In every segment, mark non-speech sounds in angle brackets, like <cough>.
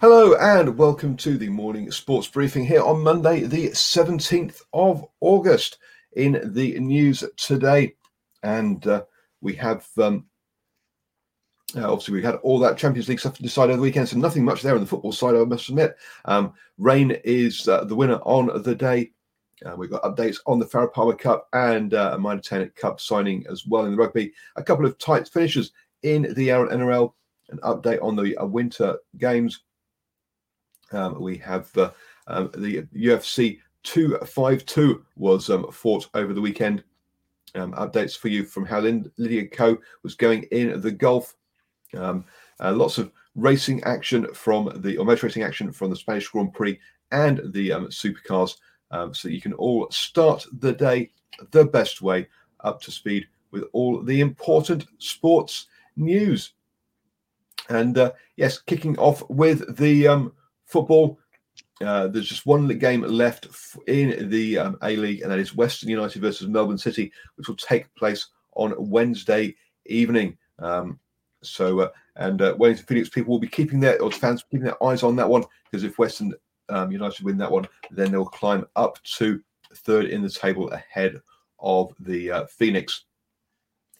Hello and welcome to the morning sports briefing here on Monday, the 17th of August. In the news today, and uh, we have um, uh, obviously, we had all that Champions League stuff to decide over the weekend, so nothing much there on the football side, I must admit. Um, Rain is uh, the winner on the day. Uh, we've got updates on the Farah Palmer Cup and uh, a Mitre 10 Cup signing as well in the rugby. A couple of tight finishes in the NRL. An update on the uh, Winter Games. Um, we have uh, um, the UFC 252 was um, fought over the weekend. Um, updates for you from how Lydia Ko was going in the golf. Um, uh, lots of racing action from the or motor racing action from the Spanish Grand Prix and the um, supercars, so you can all start the day the best way, up to speed with all the important sports news. And uh, yes, kicking off with the um, football. Uh, there's just one game left in the um, A League, and that is Western United versus Melbourne City, which will take place on Wednesday evening. Um, so, uh, and uh, Wellington Phoenix people will be keeping their, or fans keeping their eyes on that one because if Western um, United win that one, then they'll climb up to third in the table ahead of the uh, Phoenix.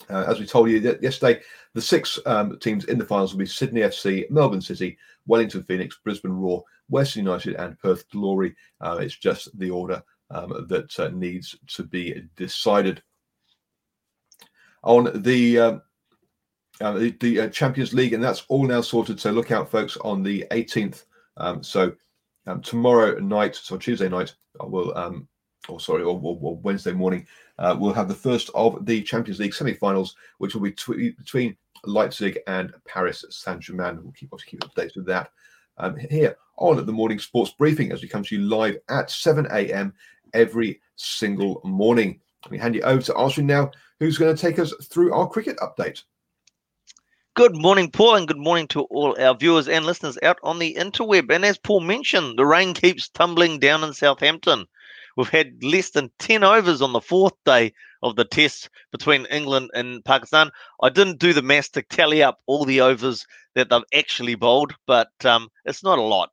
Uh, as we told you yesterday, the six um, teams in the finals will be Sydney FC, Melbourne City, Wellington Phoenix, Brisbane Roar, Western United, and Perth Glory. Uh, it's just the order um, that uh, needs to be decided. On the um, uh, the, uh, Champions League, and that's all now sorted. So look out, folks, on the 18th. Um, so um, tomorrow night, so Tuesday night, I will, um, or sorry, or, or, or Wednesday morning, uh, we'll have the first of the Champions League semi-finals, which will be tw- between Leipzig and Paris Saint-Germain. We'll keep keep updates with that um, here on the morning sports briefing as we come to you live at 7 a.m. every single morning. Let me hand you over to Ashwin now, who's going to take us through our cricket update. Good morning, Paul, and good morning to all our viewers and listeners out on the interweb. And as Paul mentioned, the rain keeps tumbling down in Southampton. We've had less than 10 overs on the fourth day of the test between England and Pakistan. I didn't do the maths to tally up all the overs that they've actually bowled, but um, it's not a lot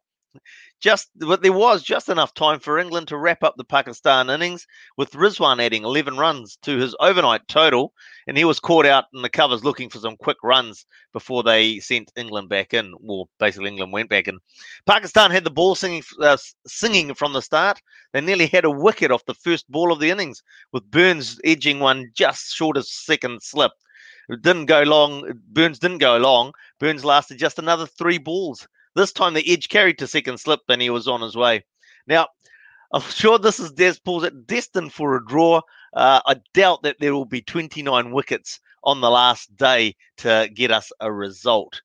just but there was just enough time for England to wrap up the Pakistan innings with Rizwan adding 11 runs to his overnight total and he was caught out in the covers looking for some quick runs before they sent England back in. Well basically England went back in. Pakistan had the ball singing uh, singing from the start. They nearly had a wicket off the first ball of the innings with Burns edging one just short of second slip. It didn't go long Burns didn't go long. Burns lasted just another 3 balls this time the edge carried to second slip and he was on his way. Now, I'm <laughs> sure this is Des Paul's destined for a draw. Uh, I doubt that there will be 29 wickets on the last day to get us a result.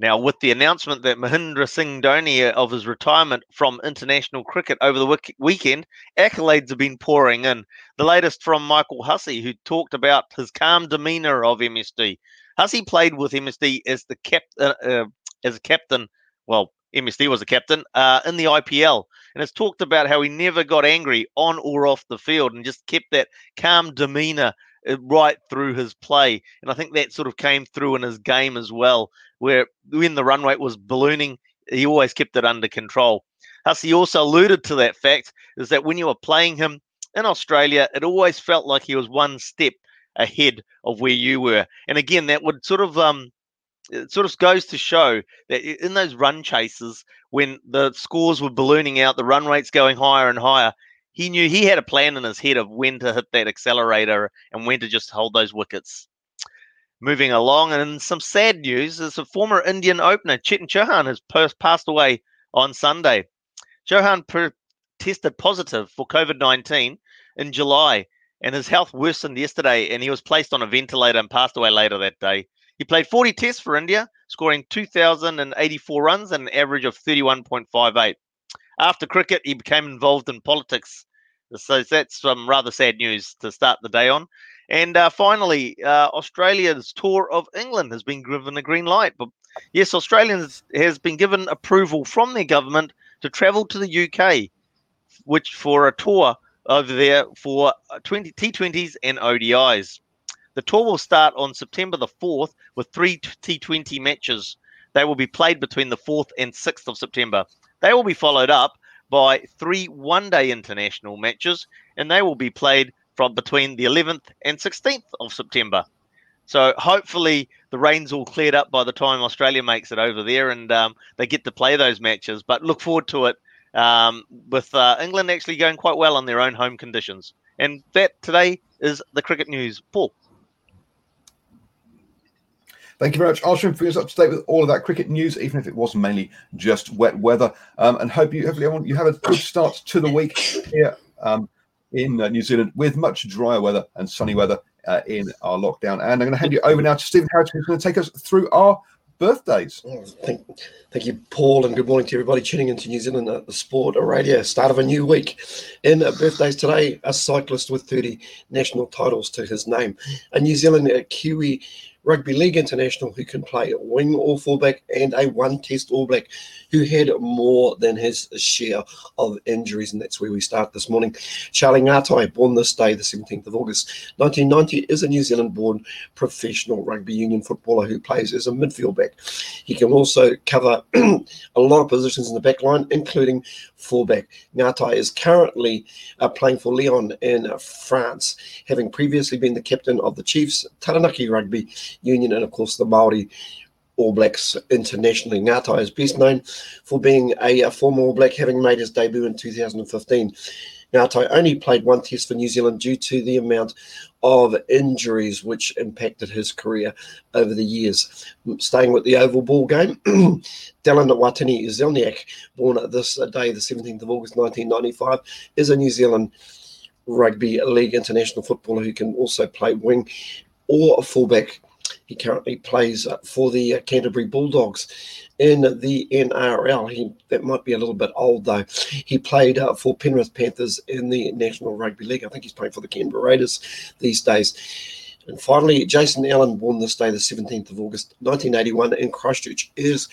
Now, with the announcement that Mahendra Singh Dhoni uh, of his retirement from international cricket over the weekend, accolades have been pouring in. The latest from Michael Hussey, who talked about his calm demeanour of MSD. Hussey played with MSD as the cap, uh, uh, as a captain. Well, MSD was a captain uh, in the IPL, and has talked about how he never got angry on or off the field and just kept that calm demeanor uh, right through his play. And I think that sort of came through in his game as well, where when the run rate was ballooning, he always kept it under control. Hussey also alluded to that fact is that when you were playing him in Australia, it always felt like he was one step ahead of where you were. And again, that would sort of um, it sort of goes to show that in those run chases, when the scores were ballooning out, the run rates going higher and higher, he knew he had a plan in his head of when to hit that accelerator and when to just hold those wickets. Moving along, and some sad news is a former Indian opener, Chetan Chauhan, has passed away on Sunday. Chauhan per- tested positive for COVID 19 in July, and his health worsened yesterday, and he was placed on a ventilator and passed away later that day. He played 40 tests for India, scoring 2,084 runs and an average of 31.58. After cricket, he became involved in politics. So that's some rather sad news to start the day on. And uh, finally, uh, Australia's tour of England has been given a green light. But yes, Australians has been given approval from their government to travel to the UK, which for a tour over there for 20 T20s and ODIs. The tour will start on September the 4th with three T20 matches. They will be played between the 4th and 6th of September. They will be followed up by three one day international matches, and they will be played from between the 11th and 16th of September. So hopefully the rain's all cleared up by the time Australia makes it over there and um, they get to play those matches. But look forward to it um, with uh, England actually going quite well on their own home conditions. And that today is the cricket news. Paul. Thank you very much, Ashwin, for us up to date with all of that cricket news, even if it was mainly just wet weather. Um, and hope you, hopefully, you have a good start to the week here um, in uh, New Zealand with much drier weather and sunny weather uh, in our lockdown. And I'm going to hand you over now to Stephen Harris, who's going to take us through our birthdays. Thank, thank you, Paul, and good morning to everybody tuning into New Zealand at the Sport Radio. Start of a new week. In uh, birthdays today, a cyclist with 30 national titles to his name, a New Zealand uh, Kiwi Rugby League international who can play wing or fullback, and a one test All Black who had more than his share of injuries. And that's where we start this morning. Charlie Ngatai, born this day, the 17th of August 1990, is a New Zealand born professional rugby union footballer who plays as a midfield back. He can also cover <clears throat> a lot of positions in the back line, including fullback. Ngatai is currently uh, playing for Lyon in France, having previously been the captain of the Chiefs, Taranaki Rugby Union, and of course the Maori All Blacks internationally. Ngatai is best known for being a, a former All Black, having made his debut in 2015. Ngatai only played one test for New Zealand due to the amount of injuries which impacted his career over the years. Staying with the oval ball game, <clears throat> Dallin Watene Zelezniak, born this day, the 17th of August 1995, is a New Zealand rugby league international footballer who can also play wing or fullback he currently plays for the uh, Canterbury Bulldogs in the NRL. He, that might be a little bit old though. He played uh, for Penrith Panthers in the National Rugby League. I think he's playing for the Canberra Raiders these days. And finally, Jason Allen, born this day, the 17th of August 1981 in Christchurch, is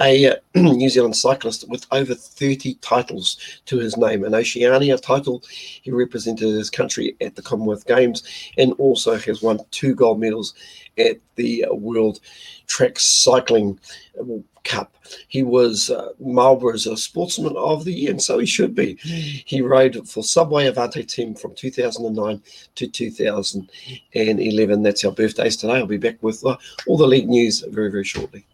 a uh, <clears throat> New Zealand cyclist with over 30 titles to his name. An Oceania title, he represented his country at the Commonwealth Games and also has won two gold medals at the World Track Cycling Cup. He was uh, Marlborough's a sportsman of the year, and so he should be. He rode for Subway Avanti team from 2009 to 2011. That's our birthdays today. I'll be back with uh, all the league news very, very shortly.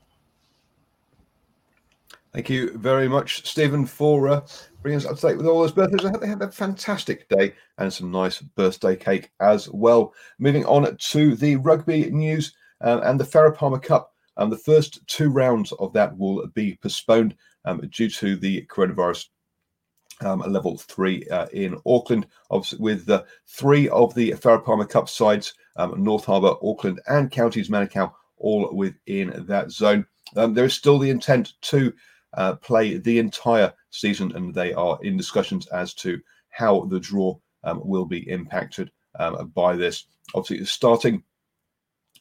Thank you very much, Stephen, for uh, bringing us up to date with all those birthdays. I hope they had a fantastic day and some nice birthday cake as well. Moving on to the rugby news uh, and the Farah Palmer Cup. Um, the first two rounds of that will be postponed um, due to the coronavirus um, level three uh, in Auckland, with uh, three of the Farah Palmer Cup sides, um, North Harbour, Auckland, and Counties Manukau, all within that zone. Um, there is still the intent to uh, play the entire season, and they are in discussions as to how the draw um, will be impacted um, by this. Obviously, starting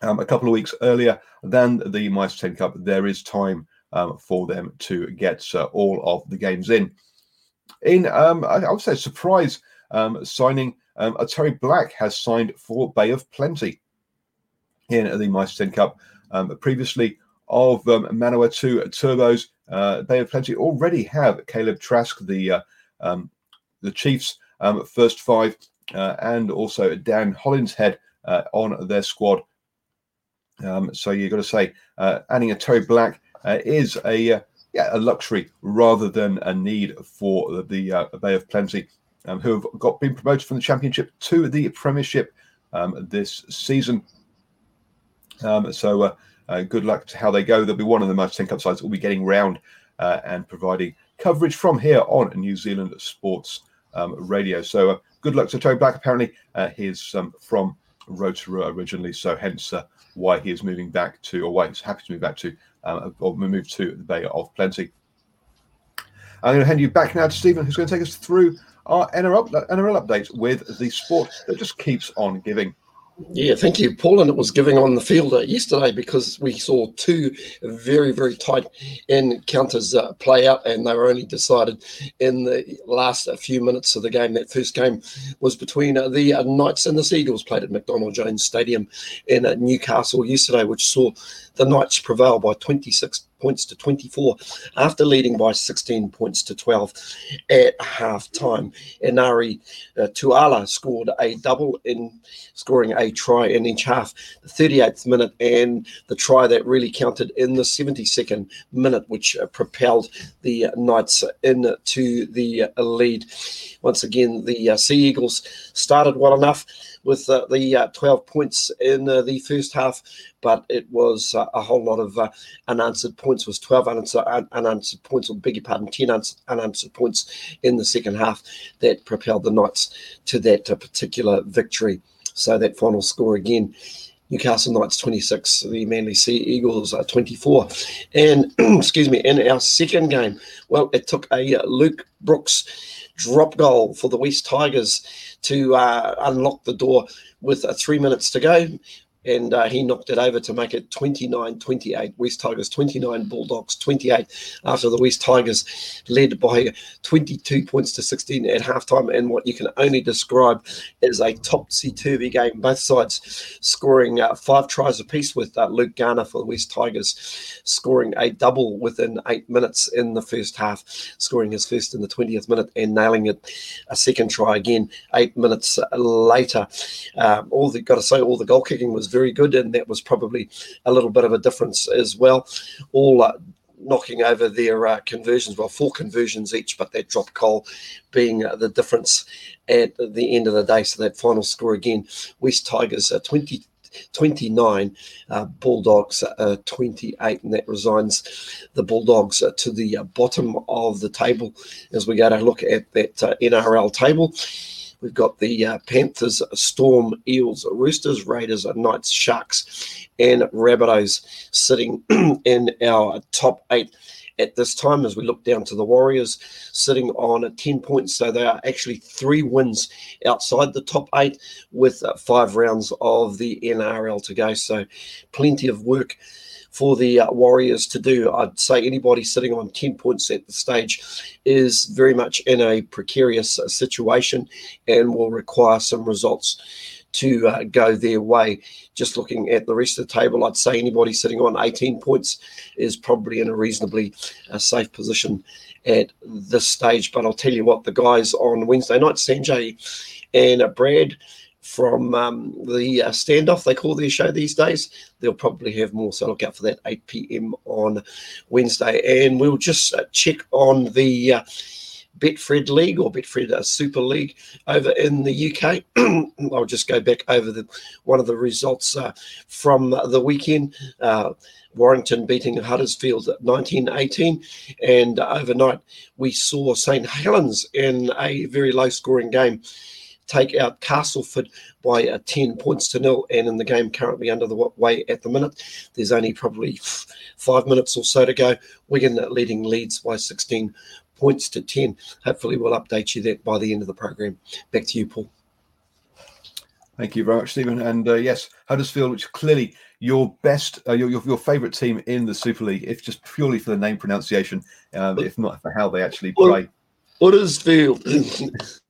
um, a couple of weeks earlier than the Mitre 10 Cup, there is time um, for them to get uh, all of the games in. in um, I, I would say surprise um, signing, um, Terry Black has signed for Bay of Plenty in the Mitre 10 Cup. Um, previously of um, Manawatu Turbos, uh, Bay of Plenty already have Kaleb Trask, the uh, um, the Chiefs' first five, uh, and also Dan Hollinshead uh, on their squad. Um, so you've got to say, uh, adding a Terry Black uh, is a uh, yeah, a luxury rather than a need for the, the uh, Bay of Plenty, um, who have got been promoted from the Championship to the Premiership um, this season. Um, so uh, uh, good luck to how they go. They'll be one of the Mitre 10 Cup sides that will be getting round and providing coverage from here on New Zealand Sports um, Radio. So good luck to Terry Black. Apparently, he's um, from Rotorua originally, so hence why he is moving back to, or why he's happy to move back to, um, or move to the Bay of Plenty. I'm going to hand you back now to Stephen, who's going to take us through our NRL, NRL update with the sport that just keeps on giving. Yeah, thank you, Paul. And it was giving on the field uh, yesterday because we saw two very, very tight encounters uh, play out, and they were only decided in the last uh, few minutes of the game. That first game was between uh, the uh, Knights and the Sea Eagles, played at McDonald Jones Stadium in uh, Newcastle yesterday, which saw the Knights prevail by 26 points to 24 after leading by 16 points to 12 at half time. Enari uh, Tuala scored a double in scoring a try in each half, the 38th minute, and the try that really counted in the 72nd minute, which uh, propelled the Knights into the lead. Once again, the uh, Sea Eagles started well enough with uh, the uh, 12 points in uh, the first half, but it was uh, a whole lot of uh, unanswered points. It was 12 unanswered, unanswered points, or beg your pardon, 10 unanswered points in the second half that propelled the Knights to that uh, particular victory. So that final score again. Newcastle Knights 26, the Manly Sea Eagles 24. And, <clears throat> excuse me, in our second game, well, it took a Luke Brooks drop goal for the West Tigers to uh, unlock the door with uh, three minutes to go and uh, he knocked it over to make it 29 28. West Tigers 29, Bulldogs 28 after the West Tigers led by 22 points to 16 at halftime. And what you can only describe as a topsy turvy game, both sides scoring uh, five tries apiece with uh, Luke Garner for the West Tigers scoring a double within eight minutes in the first half, scoring his first in the 20th minute and nailing it a second try again eight minutes later. Um, all the got to say, all the goal kicking was very good, and that was probably a little bit of a difference as well. All uh, knocking over their uh, conversions, well, four conversions each, but that drop goal being uh, the difference at the end of the day. So that final score again, West Tigers uh, 20. 29, uh, Bulldogs uh, 28, and that resigns the Bulldogs uh, to the uh, bottom of the table as we go to look at that uh, NRL table. We've got the uh, Panthers, Storm, Eels, Roosters, Raiders, Knights, Sharks, and Rabbitohs sitting <clears throat> in our top eight at this time as we look down to the Warriors sitting on 10 points. So they are actually three wins outside the top eight with uh, five rounds of the NRL to go. So plenty of work for the uh, Warriors to do. I'd say anybody sitting on 10 points at the stage is very much in a precarious uh, situation and will require some results to uh, go their way. Just looking at the rest of the table, I'd say anybody sitting on 18 points is probably in a reasonably uh, safe position at this stage. But I'll tell you what, the guys on Wednesday night, Sanjay and uh, Brad, from um, the uh, standoff they call their show these days. They'll probably have more, so look out for that 8 p.m. on Wednesday. And we'll just uh, check on the uh, Betfred League or Betfred uh, Super League over in the UK. <clears throat> I'll just go back over the one of the results uh, from the weekend. Uh, Warrington beating Huddersfield 1918. And overnight, we saw St. Helens in a very low scoring game take out Castleford by uh, 10 points to nil. And in the game currently under the way at the minute, there's only probably five minutes or so to go. Wigan leading Leeds by 16 points to 10. Hopefully, we'll update you that by the end of the program. Back to you, Paul. Thank you very much, Stephen. And uh, yes, Huddersfield, which clearly your best, uh, your, your, your favourite team in the Super League, if just purely for the name pronunciation, uh, if not for how they actually play. Huddersfield. <clears throat>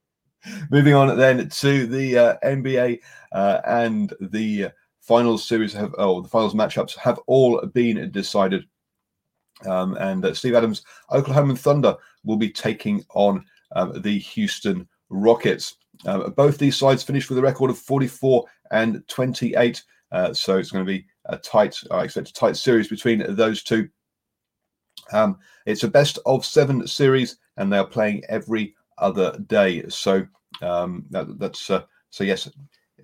Moving on then to the uh, NBA uh, and the finals series have oh the finals matchups have all been decided. Um, and uh, Steve Adams, Oklahoma Thunder will be taking on um, the Houston Rockets. Um, both these sides finished with a record of 44 and 28. Uh, so it's going to be a tight, I expect a tight series between those two. Um, it's a best of seven series, and they are playing every other day. So um, that, that's uh, so yes.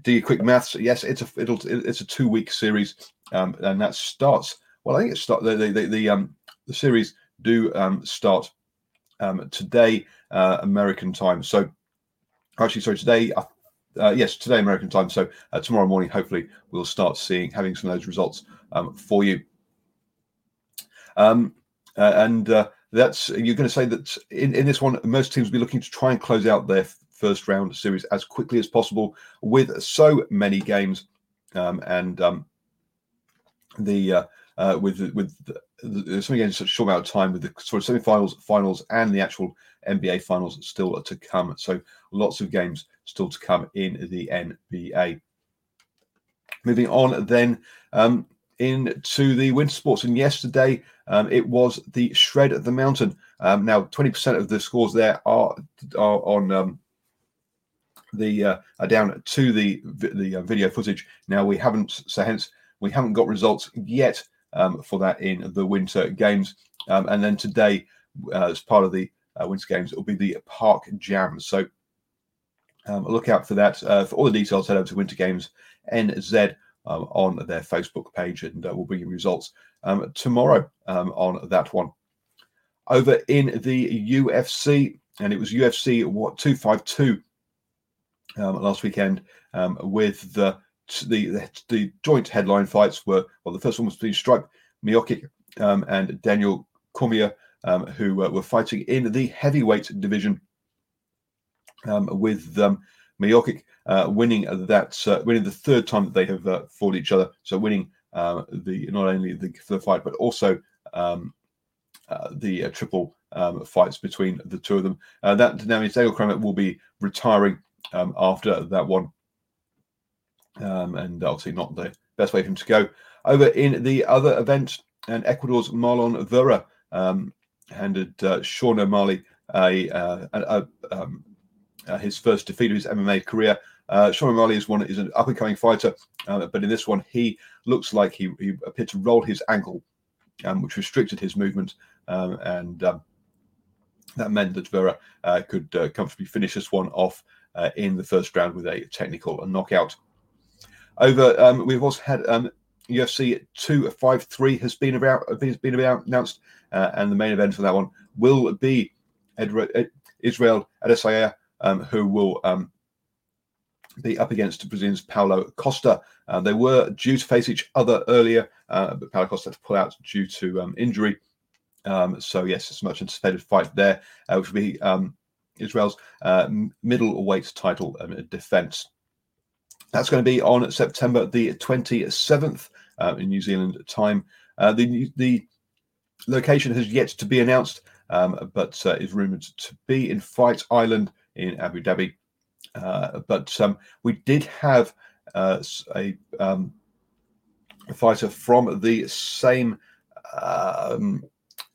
Do your quick maths. Yes, it's a it'll it's a two week series, um, and that starts. Well, I think it start the the the, the um the series do um start um today uh, American time. So actually, sorry, today. Uh, uh, yes, today American time. So uh, tomorrow morning, hopefully, we'll start seeing having some of those results um, for you. Um, uh, and uh, that's you're going to say that in, in this one, most teams will be looking to try and close out their first round series as quickly as possible with so many games um, and um, the uh, uh, with with the, the, something in such a short amount of time with the sort of semi-finals, finals, and the actual NBA finals still to come. So lots of games still to come in the NBA. Moving on then um, into the winter sports, and yesterday um, it was the shred of the mountain. Um, now, twenty percent of the scores there are are on um, the uh, are down to the the uh, video footage. Now we haven't, so hence we haven't got results yet um, for that in the winter games. Um, and then today, uh, as part of the uh, winter games, it will be the park jam. So um, look out for that. Uh, for all the details, head over to Winter Games NZ um, on their Facebook page, and uh, we'll bring you results um, tomorrow um, on that one. Over in the UFC, and it was UFC what 252 um, last weekend um, with the, the the joint headline fights were well the first one was between Stipe Miocic and Daniel Cormier who uh, were fighting in the heavyweight division with um, uh, winning that uh, winning the third time that they have uh, fought each other so winning uh, the not only the, the fight but also um, uh, the triple fights between the two of them that now means Daniel Cormier will be retiring um, after that one. Um, and obviously not the best way for him to go. Over in the other event, and Ecuador's Marlon Vera um, handed uh, Sean O'Malley a, uh, a, a um, uh, his first defeat of his MMA career. Uh, Sean O'Malley is one is an up and coming fighter, uh, but in this one he looks like he, he appeared to roll his ankle, um, which restricted his movement, um, and um, that meant that Vera uh, could uh, comfortably finish this one off uh, in the first round with a technical knockout. Over, um, we've also had um, UFC 253 has been about has been about announced, and the main event for that one will be Ed- Israel Adesanya, um, who will um, be up against Brazilian's Paulo Costa. Uh, they were due to face each other earlier, uh, but Paulo Costa had to pull out due to um, injury. Um, so yes, it's a much anticipated fight there, uh, which will be um, Israel's uh, middleweight title um, defense. That's going to be on September the 27th uh, in New Zealand time. Uh, the the location has yet to be announced, um, but is rumored to be in Fight Island in Abu Dhabi. Uh, but um, we did have uh, a, um, a, fighter from the same um,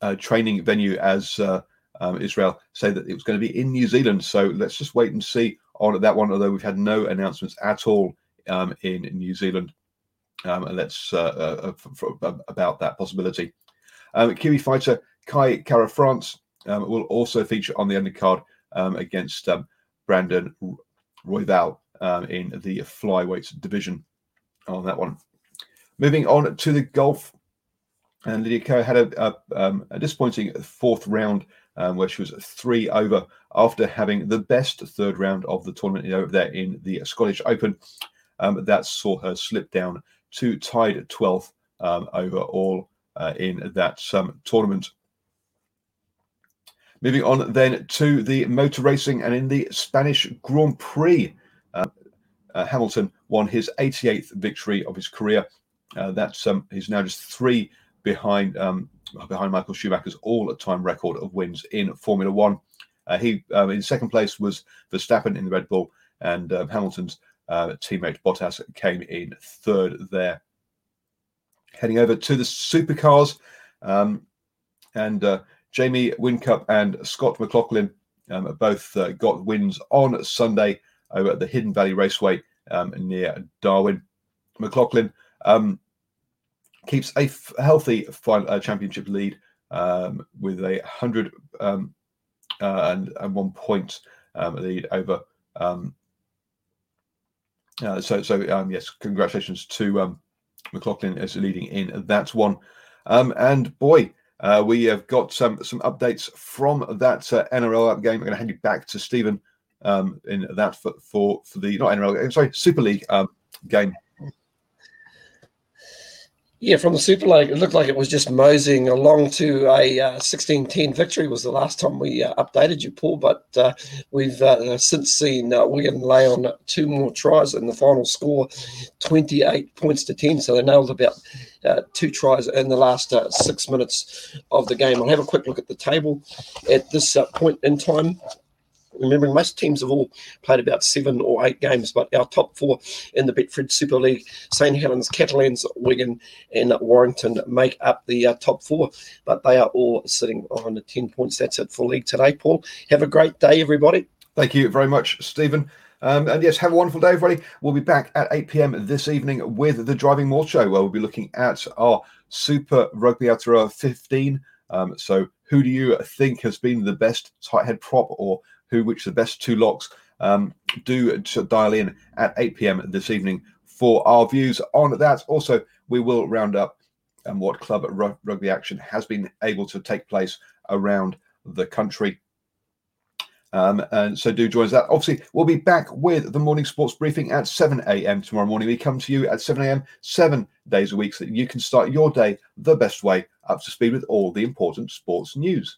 uh, training venue as um, Israel say that it was going to be in New Zealand. So let's just wait and see on that one. Although we've had no announcements at all um, in, New Zealand, um, and let's uh, uh, about that possibility. Kiwi fighter Kai Kara France will also feature on the undercard um, against Brandon Royval in the flyweight division on that one. Moving on to the golf, and Lydia Ko had a, a, um, a disappointing fourth round um, where she was three over after having the best third round of the tournament over there in the Scottish Open. Um, that saw her slip down to tied 12th um, overall uh, in that um, tournament. Moving on then to the motor racing and in the Spanish Grand Prix, uh, uh, Hamilton won his 88th victory of his career. Uh, that's um, he's now just three behind um, behind Michael Schumacher's all-time record of wins in Formula One. Uh, he um, in second place was Verstappen in the Red Bull, and um, Hamilton's uh, teammate Bottas came in third there. Heading over to the supercars, um, and uh, Jamie Whincup and Scott McLaughlin um, both uh, got wins on Sunday over at the Hidden Valley Raceway um, near Darwin. McLaughlin um, keeps a f- healthy final, uh, championship lead um, with a hundred um, uh, and, and, one point um, lead over. Uh, so, so yes, congratulations to McLaughlin as leading in that one. and boy, uh, we have got some some updates from that uh, NRL game. I'm going to hand you back to Stephen in that for, for, for the not NRL, game, sorry, Super League game yeah, from the Super League, it looked like it was just moseying along to a uh, 16-10 victory was the last time we uh, updated you, Paul. But uh, we've uh, since seen uh, Wigan lay on two more tries in the final score 28 points to 10. So they nailed about uh, two tries in the last six minutes of the game. I'll have a quick look at the table at this point in time remembering most teams have all played about seven or eight games, but our top four in the Betfred Super League, St Helens, Catalans, Wigan, and Warrington make up the uh, top four, but they are all sitting on 10 points. That's it for league today, Paul. Have a great day, everybody. Thank you very much, Stephen. Um, and yes, have a wonderful day, everybody. We'll be back at 8 p.m. this evening with the Driving More Show, where we'll be looking at our Super Rugby Aotearoa 15. Um, so, who do you think has been the best tight head prop or who which the best two locks. Um, do dial in at 8 p.m. this evening for our views on that. Also, we will round up um, what club rugby action has been able to take place around the country. Um, and so do join us. That obviously we'll be back with the morning sports briefing at 7 a.m. tomorrow morning. We come to you at 7 a.m. seven days a week so that you can start your day the best way up to speed with all the important sports news.